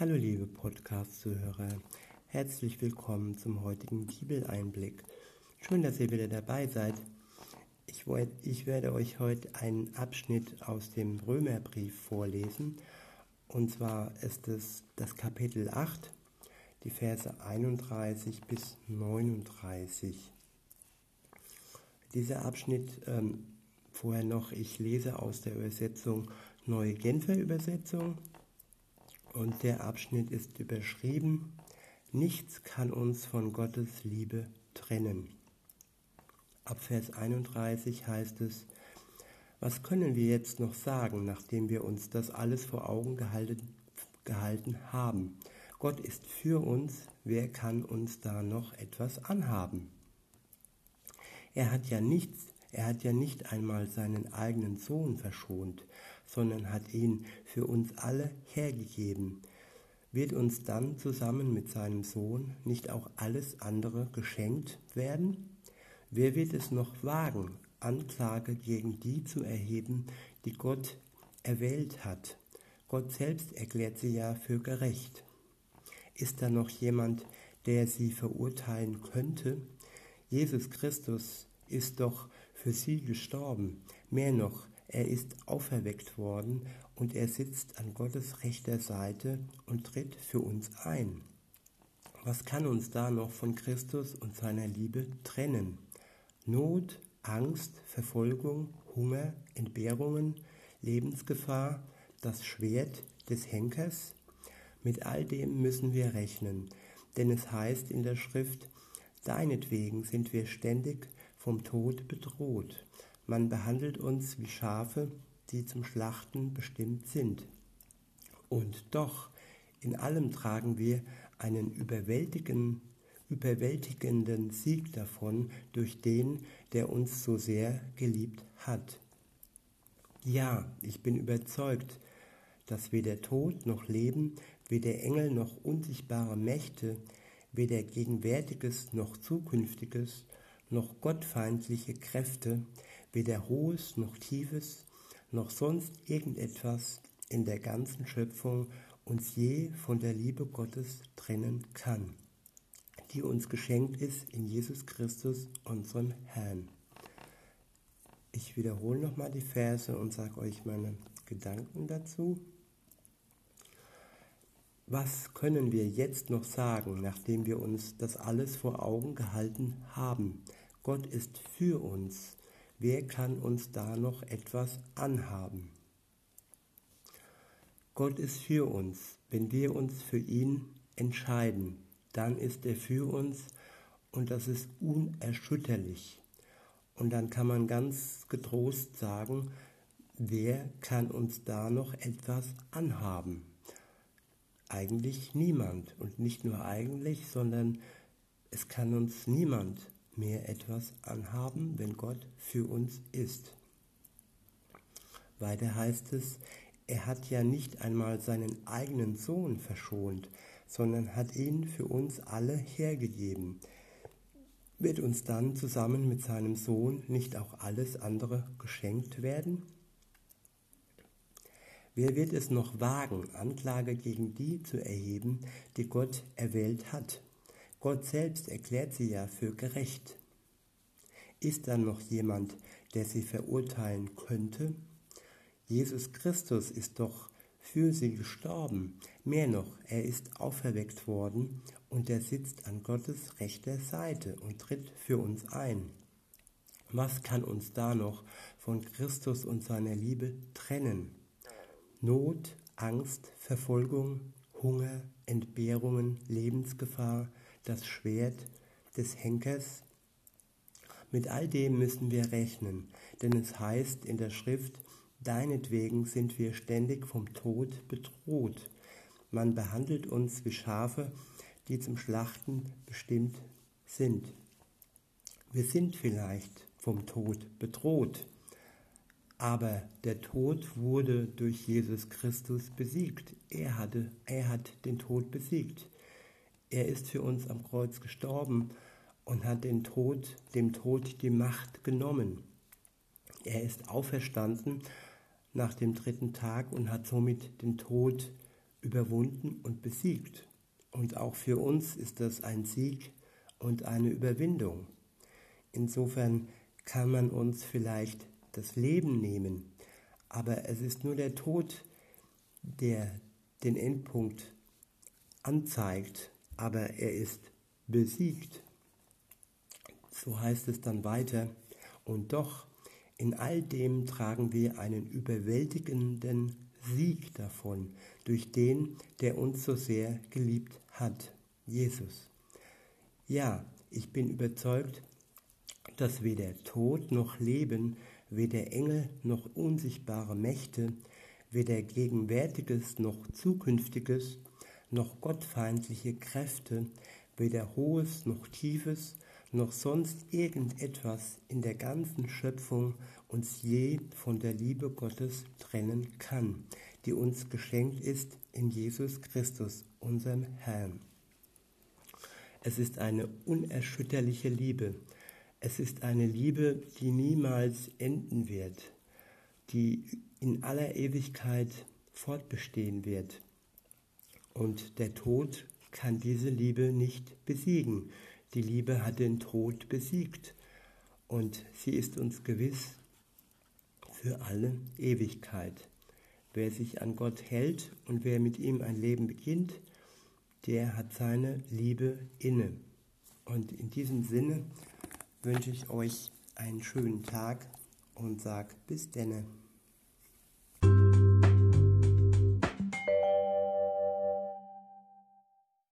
Hallo liebe Podcast-Zuhörer, herzlich willkommen zum heutigen Bibeleinblick. Schön, dass ihr wieder dabei seid. Ich, wollt, ich werde euch heute einen Abschnitt aus dem Römerbrief vorlesen. Und zwar ist es das Kapitel 8, die Verse 31 bis 39. Dieser Abschnitt ähm, vorher noch, ich lese aus der Übersetzung Neue Genfer Übersetzung und der Abschnitt ist überschrieben, Nichts kann uns von Gottes Liebe trennen. Ab Vers 31 heißt es, was können wir jetzt noch sagen, nachdem wir uns das alles vor Augen gehalten, gehalten haben? Gott ist für uns, wer kann uns da noch etwas anhaben? Er hat ja nichts, er hat ja nicht einmal seinen eigenen Sohn verschont, sondern hat ihn für uns alle hergegeben. Wird uns dann zusammen mit seinem Sohn nicht auch alles andere geschenkt werden? Wer wird es noch wagen, Anklage gegen die zu erheben, die Gott erwählt hat? Gott selbst erklärt sie ja für gerecht. Ist da noch jemand, der sie verurteilen könnte? Jesus Christus ist doch für sie gestorben. Mehr noch, er ist auferweckt worden und er sitzt an Gottes rechter Seite und tritt für uns ein. Was kann uns da noch von Christus und seiner Liebe trennen? Not, Angst, Verfolgung, Hunger, Entbehrungen, Lebensgefahr, das Schwert des Henkers? Mit all dem müssen wir rechnen, denn es heißt in der Schrift, Deinetwegen sind wir ständig vom Tod bedroht. Man behandelt uns wie Schafe, die zum Schlachten bestimmt sind. Und doch, in allem tragen wir einen überwältigenden, überwältigenden Sieg davon durch den, der uns so sehr geliebt hat. Ja, ich bin überzeugt, dass weder Tod noch Leben, weder Engel noch unsichtbare Mächte, weder Gegenwärtiges noch Zukünftiges, noch gottfeindliche Kräfte, weder Hohes noch Tiefes, noch sonst irgendetwas in der ganzen Schöpfung uns je von der Liebe Gottes trennen kann, die uns geschenkt ist in Jesus Christus, unserem Herrn. Ich wiederhole nochmal die Verse und sage euch meine Gedanken dazu. Was können wir jetzt noch sagen, nachdem wir uns das alles vor Augen gehalten haben? Gott ist für uns. Wer kann uns da noch etwas anhaben? Gott ist für uns. Wenn wir uns für ihn entscheiden, dann ist er für uns und das ist unerschütterlich. Und dann kann man ganz getrost sagen, wer kann uns da noch etwas anhaben? Eigentlich niemand. Und nicht nur eigentlich, sondern es kann uns niemand mehr etwas anhaben, wenn Gott für uns ist. Weiter heißt es, er hat ja nicht einmal seinen eigenen Sohn verschont, sondern hat ihn für uns alle hergegeben. Wird uns dann zusammen mit seinem Sohn nicht auch alles andere geschenkt werden? Wer wird es noch wagen, Anklage gegen die zu erheben, die Gott erwählt hat? Gott selbst erklärt sie ja für gerecht. Ist da noch jemand, der sie verurteilen könnte? Jesus Christus ist doch für sie gestorben. Mehr noch, er ist auferweckt worden und er sitzt an Gottes rechter Seite und tritt für uns ein. Was kann uns da noch von Christus und seiner Liebe trennen? Not, Angst, Verfolgung, Hunger, Entbehrungen, Lebensgefahr, das Schwert des Henkers. Mit all dem müssen wir rechnen, denn es heißt in der Schrift, Deinetwegen sind wir ständig vom Tod bedroht. Man behandelt uns wie Schafe, die zum Schlachten bestimmt sind. Wir sind vielleicht vom Tod bedroht, aber der Tod wurde durch Jesus Christus besiegt. Er, hatte, er hat den Tod besiegt. Er ist für uns am Kreuz gestorben und hat den Tod, dem Tod die Macht genommen. Er ist auferstanden nach dem dritten Tag und hat somit den Tod überwunden und besiegt. Und auch für uns ist das ein Sieg und eine Überwindung. Insofern kann man uns vielleicht das Leben nehmen, aber es ist nur der Tod, der den Endpunkt anzeigt, aber er ist besiegt. So heißt es dann weiter. Und doch, in all dem tragen wir einen überwältigenden Sieg davon, durch den, der uns so sehr geliebt hat, Jesus. Ja, ich bin überzeugt, dass weder Tod noch Leben, weder Engel noch unsichtbare Mächte, weder Gegenwärtiges noch Zukünftiges, noch gottfeindliche Kräfte, weder Hohes noch Tiefes, noch sonst irgendetwas in der ganzen Schöpfung uns je von der Liebe Gottes trennen kann, die uns geschenkt ist in Jesus Christus, unserem Herrn. Es ist eine unerschütterliche Liebe. Es ist eine Liebe, die niemals enden wird, die in aller Ewigkeit fortbestehen wird. Und der Tod kann diese Liebe nicht besiegen. Die Liebe hat den Tod besiegt und sie ist uns gewiss für alle Ewigkeit. Wer sich an Gott hält und wer mit ihm ein Leben beginnt, der hat seine Liebe inne. Und in diesem Sinne wünsche ich euch einen schönen Tag und sag bis denne.